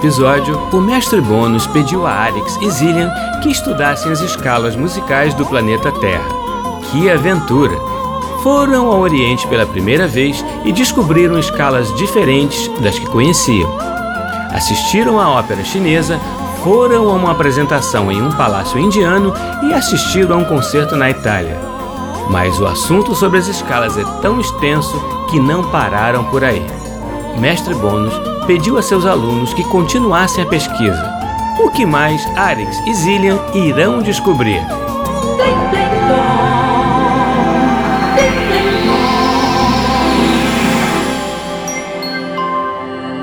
Episódio, o mestre Bônus pediu a Arix e Zillian que estudassem as escalas musicais do planeta Terra. Que aventura! Foram ao Oriente pela primeira vez e descobriram escalas diferentes das que conheciam. Assistiram à ópera chinesa, foram a uma apresentação em um palácio indiano e assistiram a um concerto na Itália. Mas o assunto sobre as escalas é tão extenso que não pararam por aí. Mestre Bônus pediu a seus alunos que continuassem a pesquisa. O que mais Arix e Zillian irão descobrir?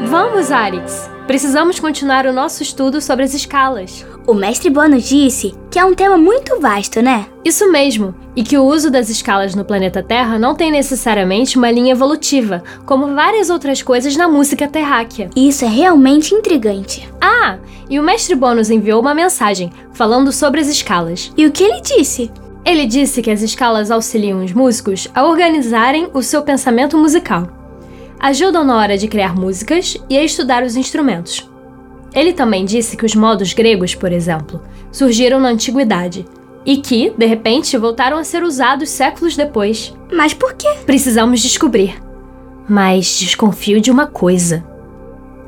Vamos, Arix! Precisamos continuar o nosso estudo sobre as escalas. O mestre Bono disse que é um tema muito vasto, né? Isso mesmo, e que o uso das escalas no planeta Terra não tem necessariamente uma linha evolutiva, como várias outras coisas na música terráquea. Isso é realmente intrigante. Ah, e o mestre Bônus enviou uma mensagem falando sobre as escalas. E o que ele disse? Ele disse que as escalas auxiliam os músicos a organizarem o seu pensamento musical ajudam na hora de criar músicas e a estudar os instrumentos. Ele também disse que os modos gregos, por exemplo, surgiram na antiguidade e que, de repente, voltaram a ser usados séculos depois. Mas por quê? Precisamos descobrir. Mas desconfio de uma coisa.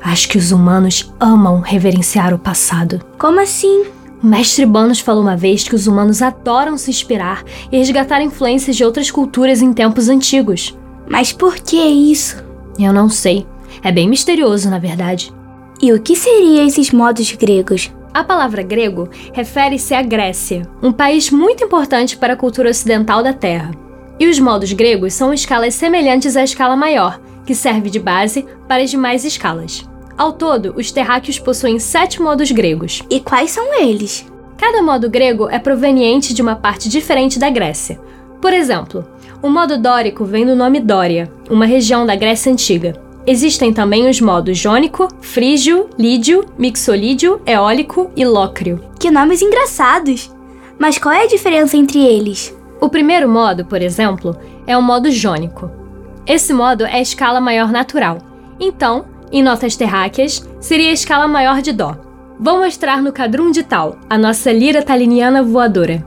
Acho que os humanos amam reverenciar o passado. Como assim? O mestre Banos falou uma vez que os humanos adoram se inspirar e resgatar influências de outras culturas em tempos antigos. Mas por que isso? Eu não sei. É bem misterioso, na verdade. E o que seriam esses modos gregos? A palavra grego refere-se à Grécia, um país muito importante para a cultura ocidental da Terra. E os modos gregos são escalas semelhantes à escala maior, que serve de base para as demais escalas. Ao todo, os terráqueos possuem sete modos gregos. E quais são eles? Cada modo grego é proveniente de uma parte diferente da Grécia. Por exemplo, o modo dórico vem do nome Dória, uma região da Grécia Antiga. Existem também os modos jônico, frígio, lídio, mixolídio, eólico e lócrio. Que nomes engraçados! Mas qual é a diferença entre eles? O primeiro modo, por exemplo, é o modo jônico. Esse modo é a escala maior natural. Então, em notas terráqueas, seria a escala maior de Dó. Vou mostrar no cadrum de Tal, a nossa lira taliniana voadora.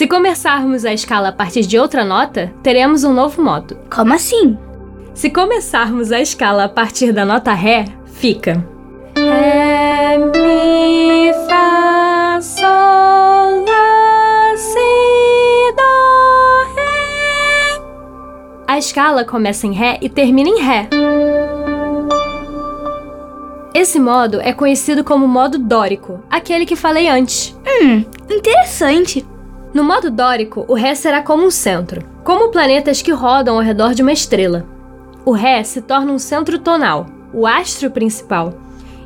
Se começarmos a escala a partir de outra nota, teremos um novo modo. Como assim? Se começarmos a escala a partir da nota Ré, fica Ré, Mi, Fá, Sol, escala começa em Ré e termina em Ré. Esse modo é conhecido como modo dórico, aquele que falei antes. Hum, interessante. No modo dórico, o Ré será como um centro, como planetas que rodam ao redor de uma estrela. O Ré se torna um centro tonal, o astro principal,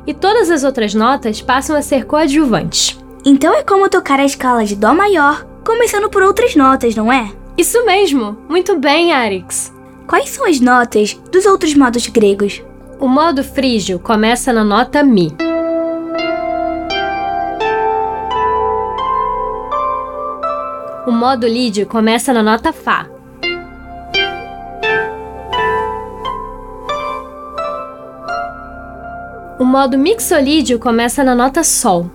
e todas as outras notas passam a ser coadjuvantes. Então é como tocar a escala de Dó maior, começando por outras notas, não é? Isso mesmo! Muito bem, Arix! Quais são as notas dos outros modos gregos? O modo frígio começa na nota Mi. O modo lídio começa na nota Fá. O modo mixolídio começa na nota Sol.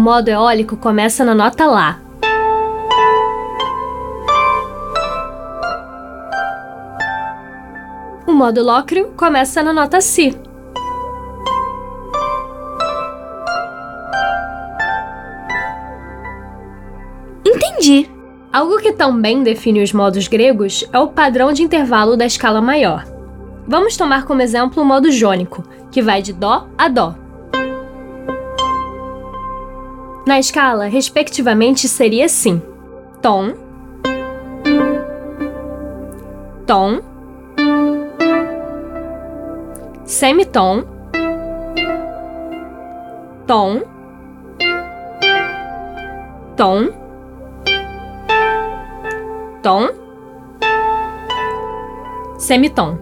Modo eólico começa na nota Lá. O modo lócrio começa na nota Si. Entendi. Algo que também define os modos gregos é o padrão de intervalo da escala maior. Vamos tomar como exemplo o modo jônico, que vai de Dó a Dó. Na escala, respectivamente, seria assim: Tom, Tom, semitom, Tom, Tom, Tom, semitom.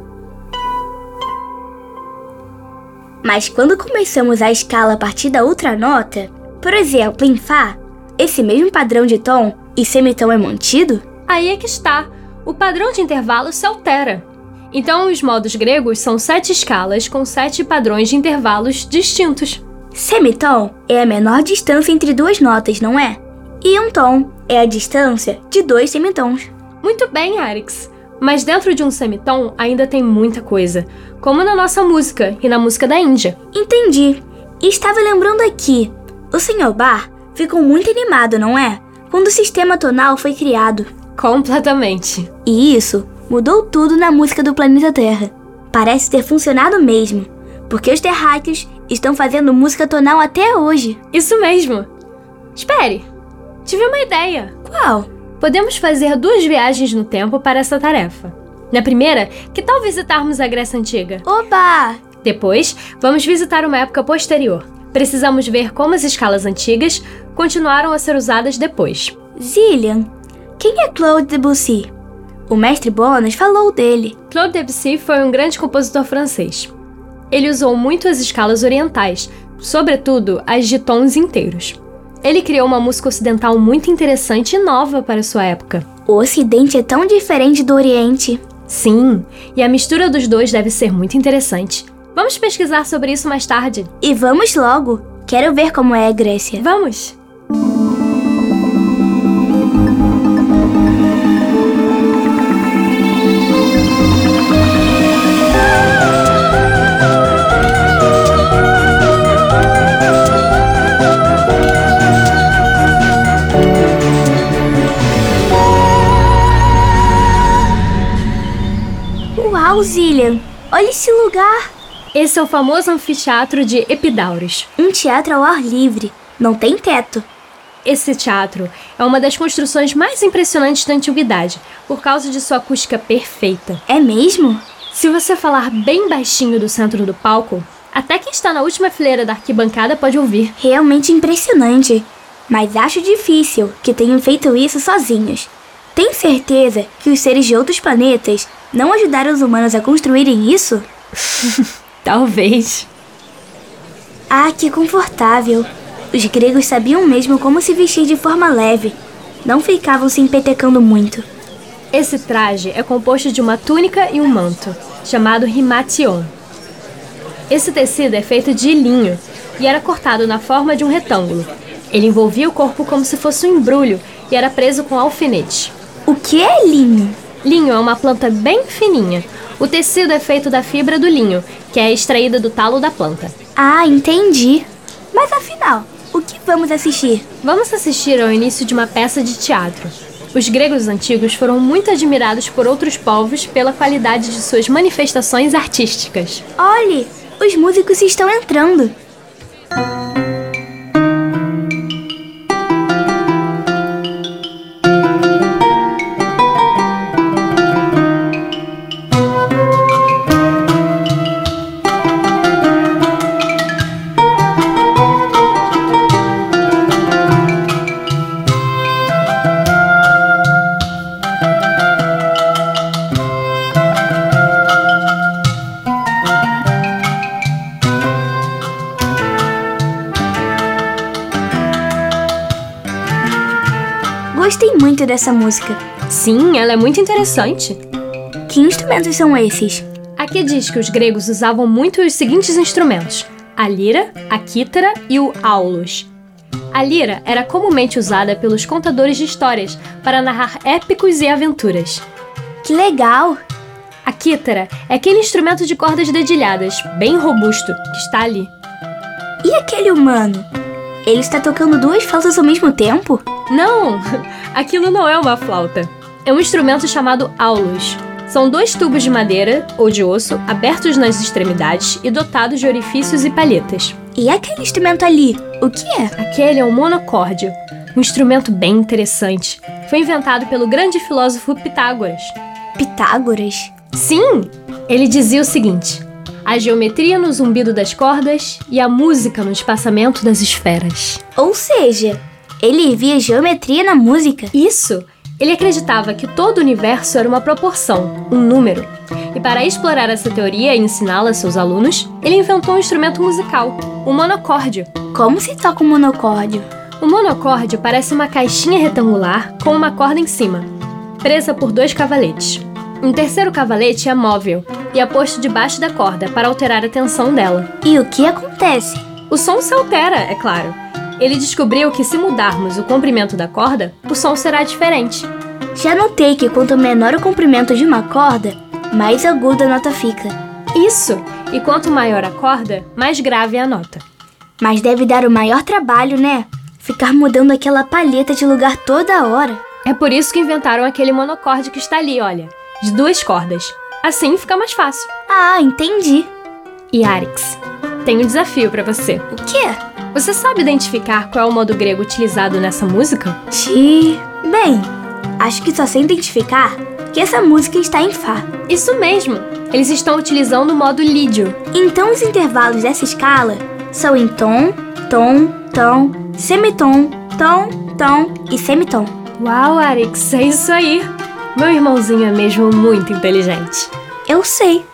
Mas quando começamos a escala a partir da outra nota, por exemplo, em Fá, esse mesmo padrão de tom e semitom é mantido? Aí é que está. O padrão de intervalo se altera. Então, os modos gregos são sete escalas com sete padrões de intervalos distintos. Semitom é a menor distância entre duas notas, não é? E um tom é a distância de dois semitons. Muito bem, Arix. Mas dentro de um semitom ainda tem muita coisa, como na nossa música e na música da Índia. Entendi. E estava lembrando aqui, o Sr. Bar ficou muito animado, não é? Quando o sistema tonal foi criado. Completamente. E isso mudou tudo na música do planeta Terra. Parece ter funcionado mesmo, porque os terráqueos estão fazendo música tonal até hoje. Isso mesmo. Espere, tive uma ideia. Qual? Podemos fazer duas viagens no tempo para essa tarefa. Na primeira, que tal visitarmos a Grécia Antiga? Oba! Depois, vamos visitar uma época posterior. Precisamos ver como as escalas antigas continuaram a ser usadas depois. Zillian, quem é Claude Debussy? O mestre Bonas falou dele. Claude Debussy foi um grande compositor francês. Ele usou muito as escalas orientais, sobretudo as de tons inteiros. Ele criou uma música ocidental muito interessante e nova para sua época. O Ocidente é tão diferente do Oriente. Sim, e a mistura dos dois deve ser muito interessante. Vamos pesquisar sobre isso mais tarde. E vamos logo. Quero ver como é a Grécia. Vamos! Uau, Zillian! Olha esse lugar! Esse é o famoso anfiteatro de Epidaurus. Um teatro ao ar livre. Não tem teto. Esse teatro é uma das construções mais impressionantes da antiguidade, por causa de sua acústica perfeita. É mesmo? Se você falar bem baixinho do centro do palco, até quem está na última fileira da arquibancada pode ouvir. Realmente impressionante. Mas acho difícil que tenham feito isso sozinhos. Tem certeza que os seres de outros planetas não ajudaram os humanos a construírem isso? Talvez. Ah, que confortável. Os gregos sabiam mesmo como se vestir de forma leve. Não ficavam se empetecando muito. Esse traje é composto de uma túnica e um manto, chamado rimation. Esse tecido é feito de linho e era cortado na forma de um retângulo. Ele envolvia o corpo como se fosse um embrulho e era preso com alfinete. O que é linho? Linho é uma planta bem fininha. O tecido é feito da fibra do linho, que é extraída do talo da planta. Ah, entendi. Mas afinal, o que vamos assistir? Vamos assistir ao início de uma peça de teatro. Os gregos antigos foram muito admirados por outros povos pela qualidade de suas manifestações artísticas. Olhe, os músicos estão entrando. Dessa música. Sim, ela é muito interessante. Que instrumentos são esses? Aqui diz que os gregos usavam muito os seguintes instrumentos: a lira, a quítara e o aulos. A lira era comumente usada pelos contadores de histórias para narrar épicos e aventuras. Que legal! A quítara é aquele instrumento de cordas dedilhadas, bem robusto, que está ali. E aquele humano? Ele está tocando duas flautas ao mesmo tempo? Não! Aquilo não é uma flauta. É um instrumento chamado aulos. São dois tubos de madeira ou de osso abertos nas extremidades e dotados de orifícios e palhetas. E aquele instrumento ali? O que é? Aquele é um monocórdio, um instrumento bem interessante. Foi inventado pelo grande filósofo Pitágoras. Pitágoras? Sim! Ele dizia o seguinte: a geometria no zumbido das cordas e a música no espaçamento das esferas. Ou seja, ele via geometria na música. Isso! Ele acreditava que todo o universo era uma proporção, um número. E para explorar essa teoria e ensiná-la a seus alunos, ele inventou um instrumento musical, o monocórdio. Como se toca um monocórdio? O monocórdio parece uma caixinha retangular com uma corda em cima, presa por dois cavaletes. Um terceiro cavalete é móvel e é posto debaixo da corda para alterar a tensão dela. E o que acontece? O som se altera, é claro. Ele descobriu que se mudarmos o comprimento da corda, o som será diferente. Já notei que quanto menor o comprimento de uma corda, mais aguda a nota fica. Isso! E quanto maior a corda, mais grave é a nota. Mas deve dar o maior trabalho, né? Ficar mudando aquela palheta de lugar toda hora. É por isso que inventaram aquele monocorde que está ali, olha, de duas cordas. Assim fica mais fácil. Ah, entendi. E Arix, tenho um desafio para você. O quê? Você sabe identificar qual é o modo grego utilizado nessa música? Ti. Bem, acho que só sei identificar que essa música está em Fá. Isso mesmo! Eles estão utilizando o modo lídio. Então os intervalos dessa escala são em tom, tom, tom, semitom, tom, tom e semitom. Uau, Arix, é isso aí! Meu irmãozinho é mesmo muito inteligente. Eu sei.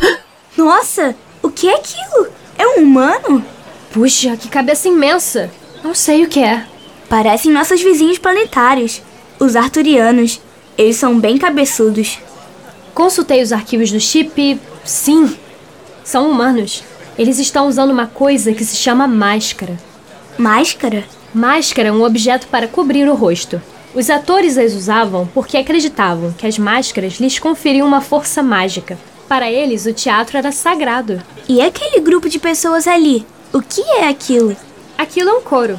Nossa, o que é aquilo? É um humano? Puxa, que cabeça imensa! Não sei o que é. Parecem nossos vizinhos planetários, os arturianos. Eles são bem cabeçudos. Consultei os arquivos do chip e. Sim, são humanos. Eles estão usando uma coisa que se chama máscara. Máscara? Máscara é um objeto para cobrir o rosto. Os atores as usavam porque acreditavam que as máscaras lhes conferiam uma força mágica. Para eles, o teatro era sagrado. E aquele grupo de pessoas ali? O que é aquilo? Aquilo é um coro.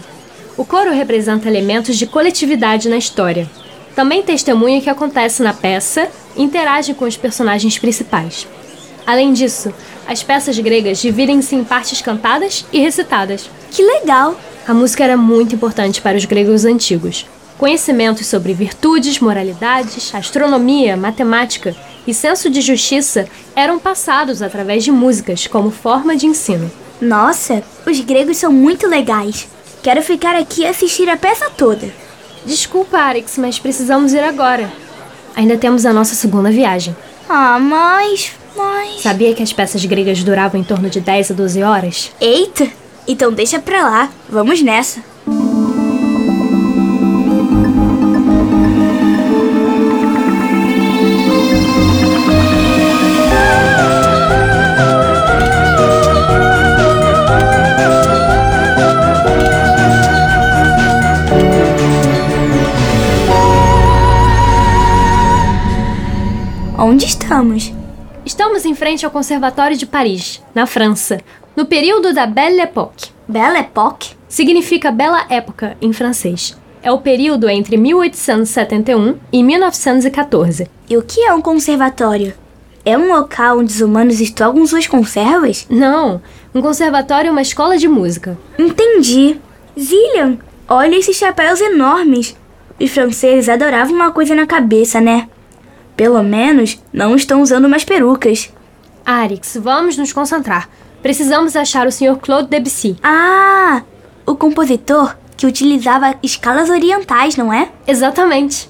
O coro representa elementos de coletividade na história. Também testemunha o que acontece na peça e interage com os personagens principais. Além disso, as peças gregas dividem-se em partes cantadas e recitadas. Que legal! A música era muito importante para os gregos antigos. Conhecimentos sobre virtudes, moralidades, astronomia, matemática e senso de justiça eram passados através de músicas como forma de ensino. Nossa, os gregos são muito legais. Quero ficar aqui e assistir a peça toda. Desculpa, Arix, mas precisamos ir agora. Ainda temos a nossa segunda viagem. Ah, mas. mas. Sabia que as peças gregas duravam em torno de 10 a 12 horas? Eita! Então deixa pra lá. Vamos nessa. Em frente ao Conservatório de Paris, na França, no período da Belle Époque. Belle Époque? Significa Bela Época em francês. É o período entre 1871 e 1914. E o que é um conservatório? É um local onde os humanos estocam suas conservas? Não, um conservatório é uma escola de música. Entendi. Zillian, olha esses chapéus enormes. Os franceses adoravam uma coisa na cabeça, né? Pelo menos não estão usando mais perucas. Arix, vamos nos concentrar. Precisamos achar o Sr. Claude Debussy. Ah, o compositor que utilizava escalas orientais, não é? Exatamente.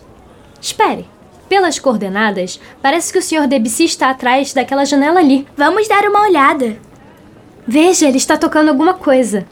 Espere. Pelas coordenadas, parece que o Sr. Debussy está atrás daquela janela ali. Vamos dar uma olhada. Veja, ele está tocando alguma coisa.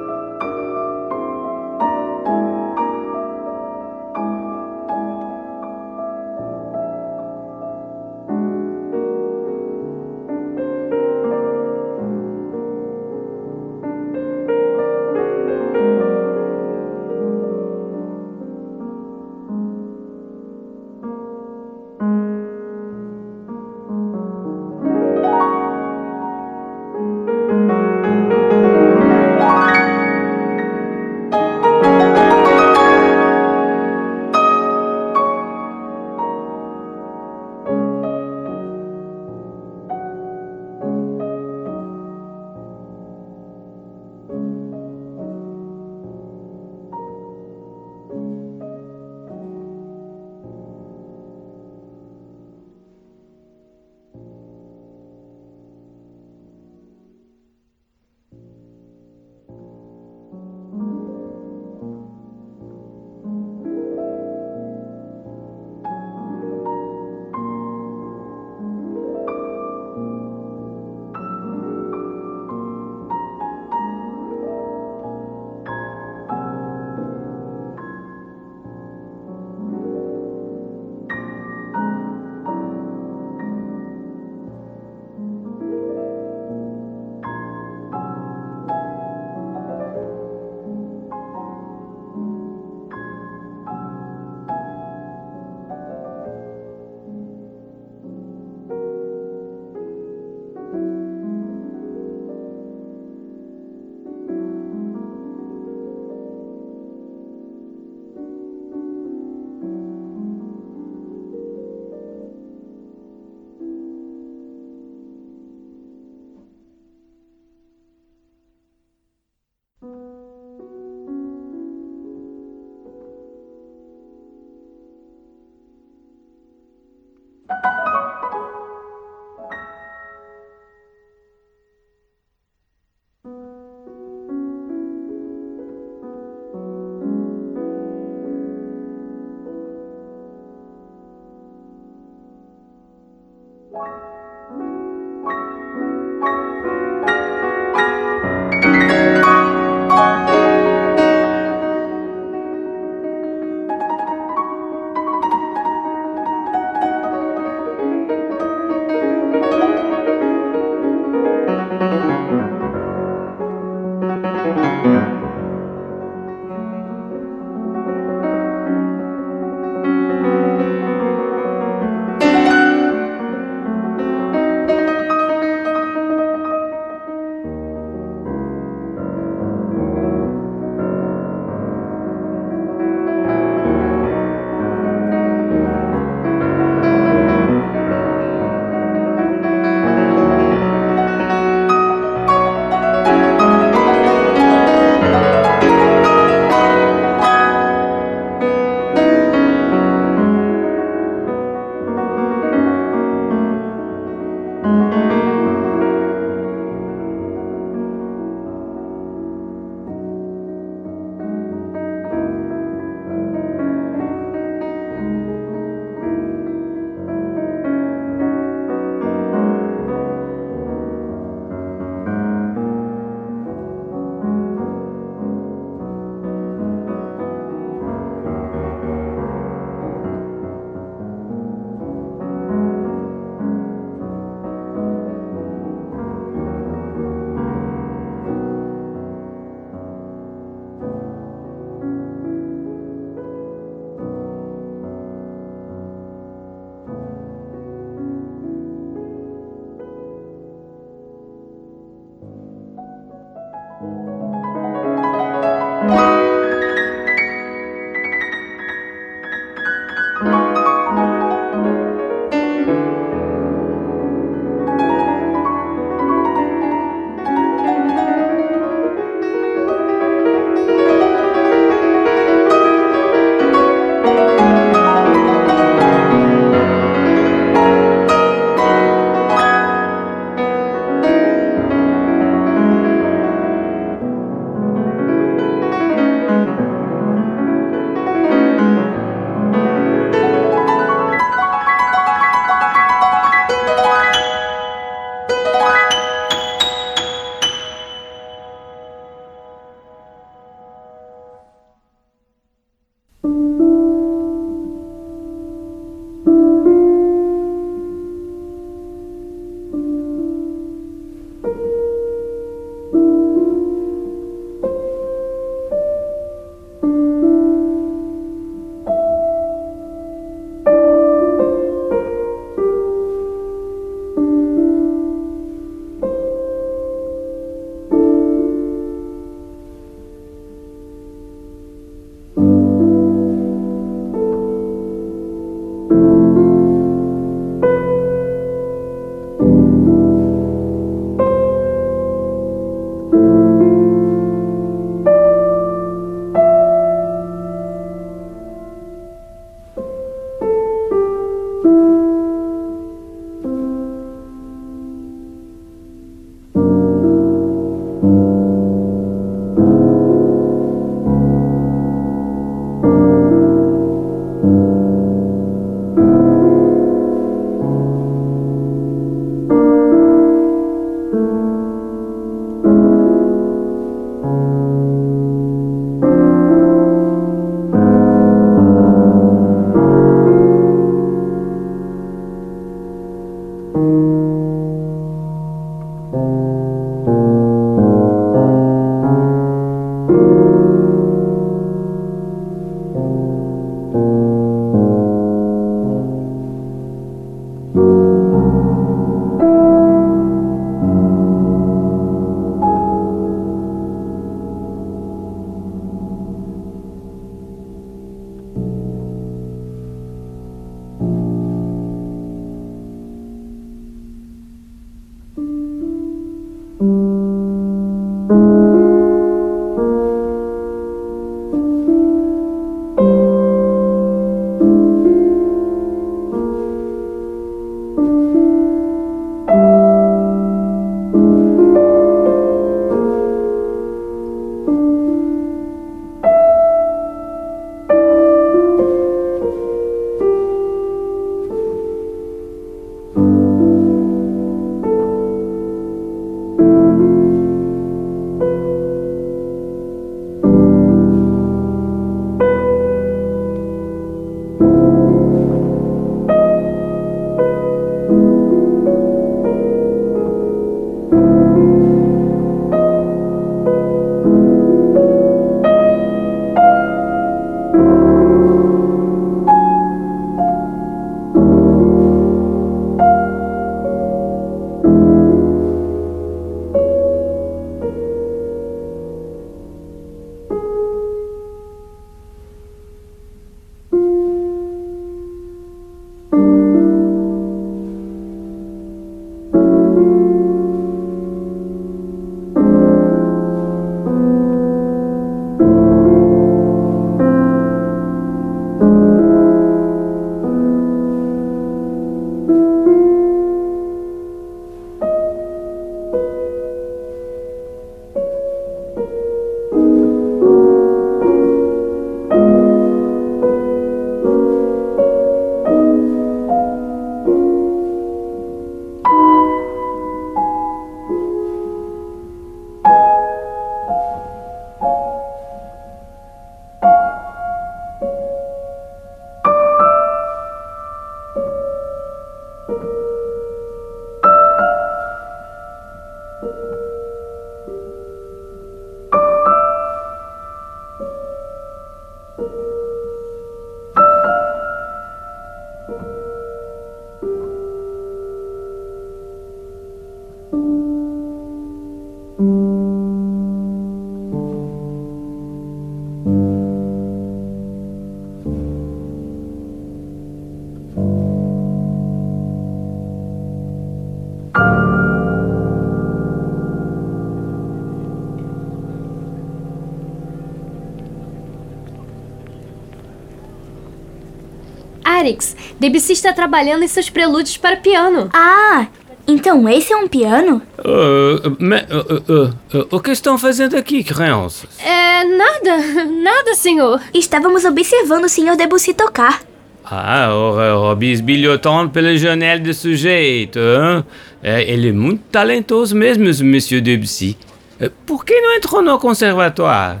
Debussy está trabalhando em seus prelúdios para piano. Ah, então esse é um piano? Uh, mas, uh, uh, uh, o que estão fazendo aqui, crianças? É, nada, nada, senhor. Estávamos observando o Sr. Debussy tocar. Ah, o, o bisbilhotão pela janela do sujeito. Hein? É, ele é muito talentoso mesmo, Monsieur Debussy. É, Por que não entrou no conservatório?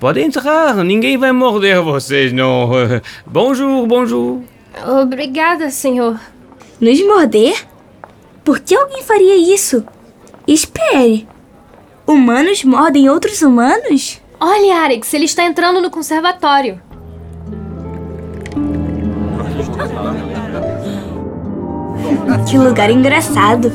Pode entrar, ninguém vai morder vocês, não. Bonjour, bonjour. Obrigada, senhor. Nos morder? Por que alguém faria isso? Espere. Humanos mordem outros humanos? Olha, Arix, ele está entrando no conservatório. Que lugar engraçado.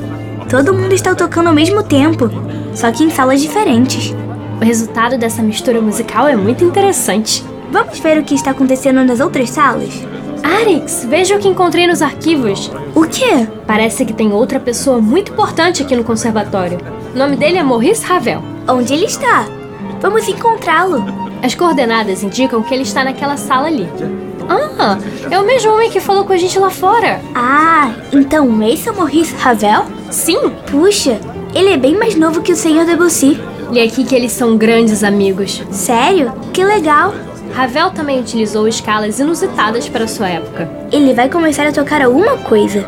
Todo mundo está tocando ao mesmo tempo, só que em salas diferentes. O resultado dessa mistura musical é muito interessante. Vamos ver o que está acontecendo nas outras salas? Arix, veja o que encontrei nos arquivos. O quê? Parece que tem outra pessoa muito importante aqui no conservatório. O nome dele é Maurice Ravel. Onde ele está? Vamos encontrá-lo. As coordenadas indicam que ele está naquela sala ali. Ah, é o mesmo homem que falou com a gente lá fora. Ah, então esse é o Maurice Ravel? Sim, Puxa, ele é bem mais novo que o Sr. Debussy. li aqui que eles são grandes amigos. Sério? Que legal. Ravel também utilizou escalas inusitadas para sua época. Ele vai começar a tocar alguma coisa.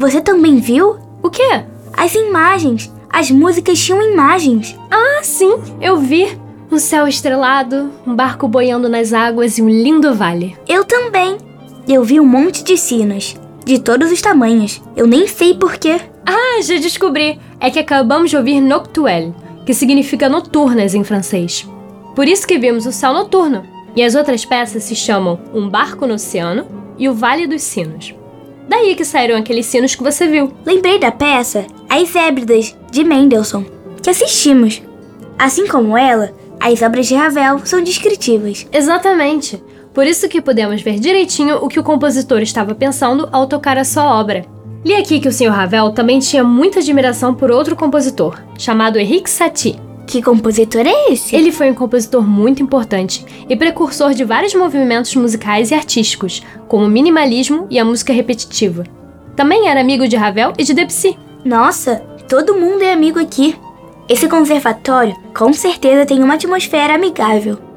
Você também viu? O quê? As imagens. As músicas tinham imagens. Ah, sim, eu vi. Um céu estrelado, um barco boiando nas águas e um lindo vale. Eu também. Eu vi um monte de sinos. De todos os tamanhos. Eu nem sei porquê. Ah, já descobri. É que acabamos de ouvir Noctuelle, que significa noturnas em francês. Por isso que vimos o céu noturno. E as outras peças se chamam Um Barco no Oceano e O Vale dos Sinos. Daí que saíram aqueles sinos que você viu. Lembrei da peça As Hébridas, de Mendelssohn. que assistimos. Assim como ela, as obras de Ravel são descritivas. Exatamente. Por isso que podemos ver direitinho o que o compositor estava pensando ao tocar a sua obra. Li aqui que o Sr. Ravel também tinha muita admiração por outro compositor, chamado Henrique Satie. Que compositor é esse? Ele foi um compositor muito importante e precursor de vários movimentos musicais e artísticos, como o minimalismo e a música repetitiva. Também era amigo de Ravel e de Debussy. Nossa, todo mundo é amigo aqui. Esse conservatório com certeza tem uma atmosfera amigável.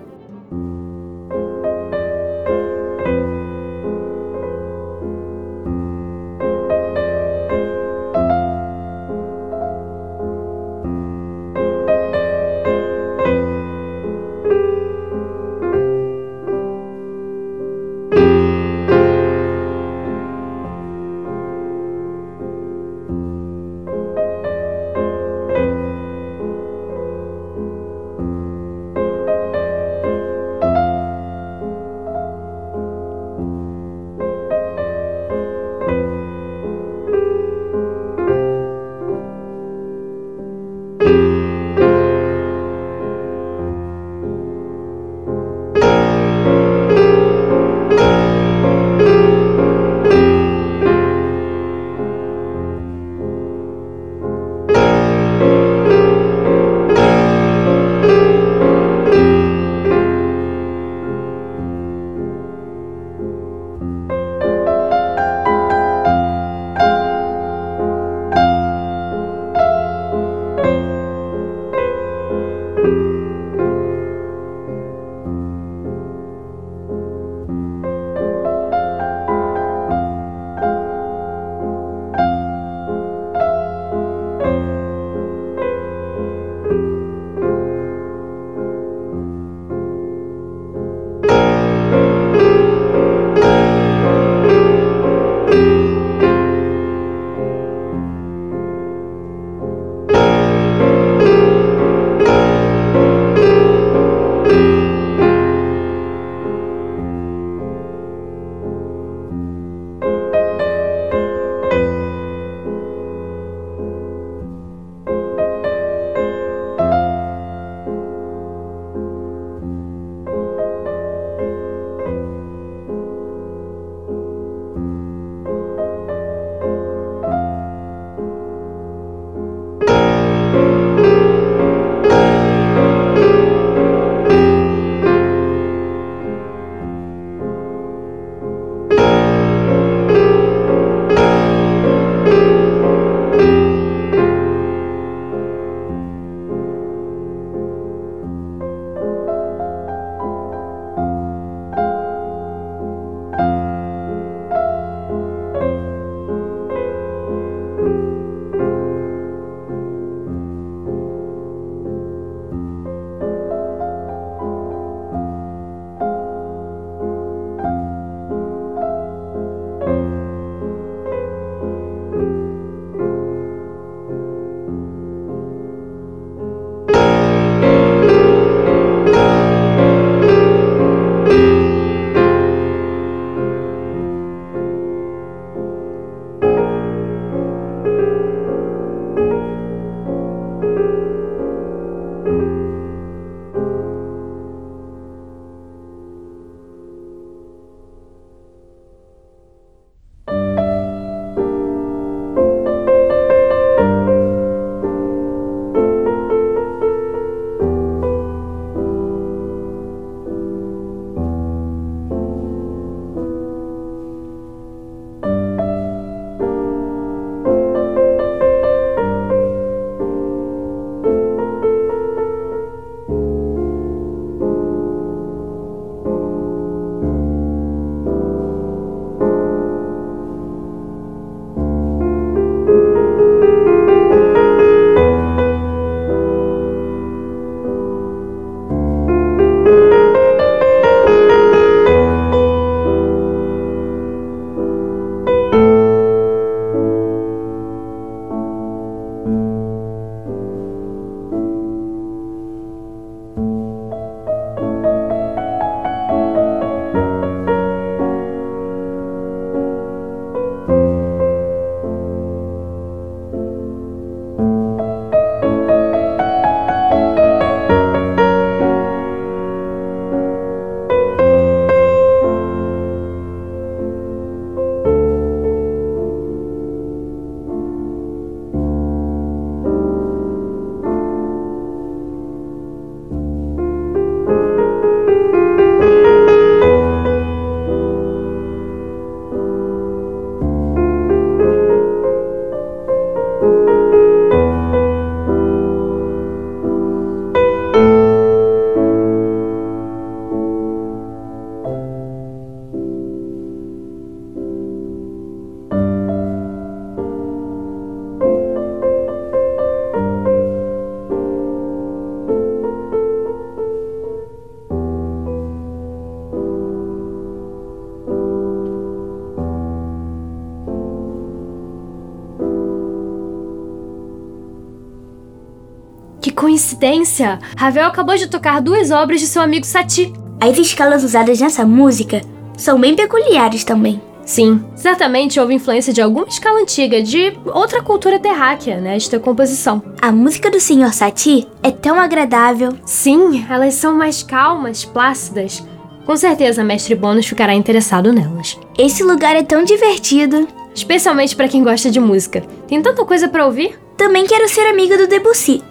Ravel acabou de tocar duas obras de seu amigo Satie. As escalas usadas nessa música são bem peculiares também. Sim, certamente houve influência de alguma escala antiga, de outra cultura terráquea nesta composição. A música do Sr. Satie é tão agradável. Sim, elas são mais calmas, plácidas. Com certeza, Mestre Bônus ficará interessado nelas. Esse lugar é tão divertido. Especialmente para quem gosta de música. Tem tanta coisa para ouvir. Também quero ser amiga do Debussy,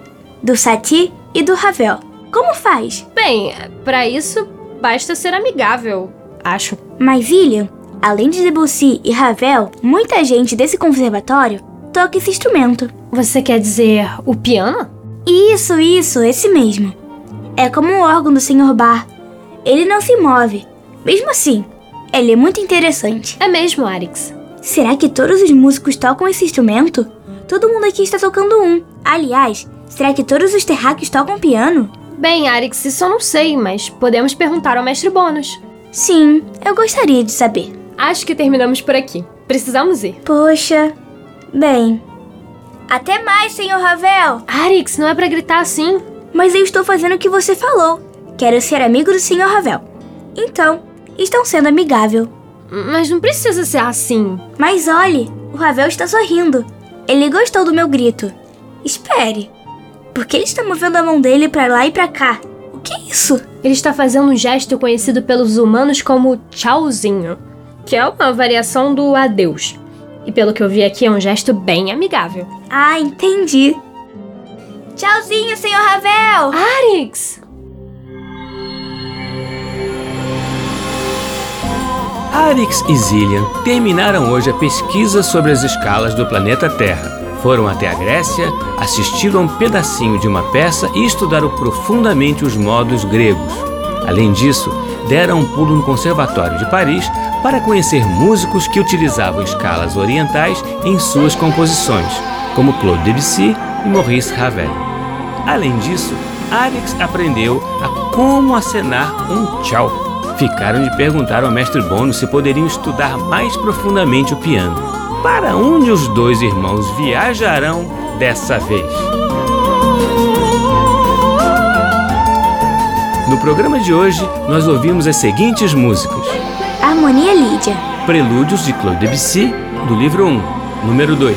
do Satie e do Ravel. Como faz? Bem, para isso basta ser amigável, acho. Mas, William, além de Debussy e Ravel, muita gente desse conservatório toca esse instrumento. Você quer dizer o piano? Isso, isso, esse mesmo. É como o órgão do Sr. Bar. Ele não se move. Mesmo assim, ele é muito interessante. É mesmo, Arix. Será que todos os músicos tocam esse instrumento? Todo mundo aqui está tocando um. Aliás, será que todos os terráqueos tocam piano? Bem, Arix, isso eu não sei, mas podemos perguntar ao mestre Bônus. Sim, eu gostaria de saber. Acho que terminamos por aqui. Precisamos ir. Poxa. Bem. Até mais, senhor Ravel! Arix, não é pra gritar assim. Mas eu estou fazendo o que você falou. Quero ser amigo do senhor Ravel. Então, estão sendo amigável. Mas não precisa ser assim. Mas olhe, o Ravel está sorrindo. Ele gostou do meu grito. Espere. Por que ele está movendo a mão dele para lá e para cá? O que é isso? Ele está fazendo um gesto conhecido pelos humanos como tchauzinho, que é uma variação do adeus. E pelo que eu vi aqui, é um gesto bem amigável. Ah, entendi. Tchauzinho, senhor Ravel! Arix! Arix e Zillian terminaram hoje a pesquisa sobre as escalas do planeta Terra. Foram até a Grécia, assistiram a um pedacinho de uma peça e estudaram profundamente os modos gregos. Além disso, deram um pulo no Conservatório de Paris para conhecer músicos que utilizavam escalas orientais em suas composições, como Claude Debussy e Maurice Ravel. Além disso, Arix aprendeu a como acenar um tchau ficaram de perguntar ao mestre Bono se poderiam estudar mais profundamente o piano. Para onde os dois irmãos viajarão dessa vez? No programa de hoje, nós ouvimos as seguintes músicas: Harmonia Lídia, Prelúdios de Claude Debussy, do livro 1, número 2,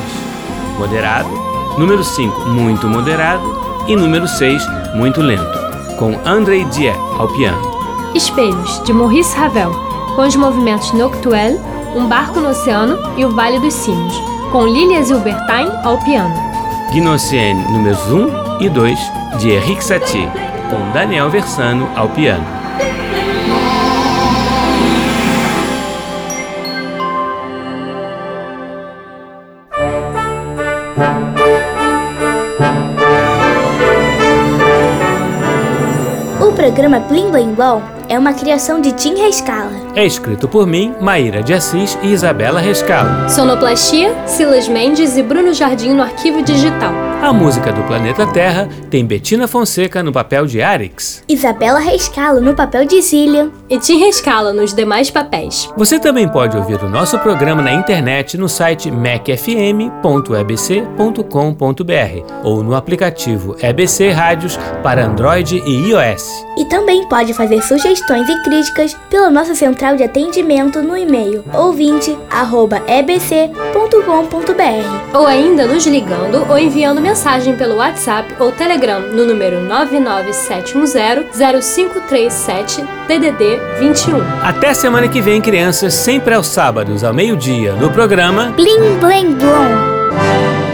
Moderado, número 5, Muito Moderado e número 6, Muito Lento, com Andrei Dieck ao piano. Espelhos, de Maurice Ravel, com os movimentos Noctuelle, Um Barco no Oceano e O Vale dos Sinos, com Lilia Zilberstein ao piano. Gnosienne números 1 e 2, de Henrique Satie, com Daniel Versano ao piano. Programa Blim Blim Blom é uma criação de Tim Rescala. É escrito por mim, Maíra de Assis e Isabela Rescala. Sonoplastia, Silas Mendes e Bruno Jardim no arquivo digital. A música do Planeta Terra tem Betina Fonseca no papel de Arix, Isabela Rescalo no papel de Zillian e Tim Rescala nos demais papéis. Você também pode ouvir o nosso programa na internet no site macfm.ebc.com.br ou no aplicativo EBC Rádios para Android e iOS. E também pode fazer sugestões e críticas pela nossa central de atendimento no e-mail ouvinte@ebc.com.br ou ainda nos ligando ou enviando mensagem pelo WhatsApp ou Telegram no número 997100537 DDD 21. Até semana que vem, crianças, sempre aos sábados ao meio-dia no programa Blim Blim Blom.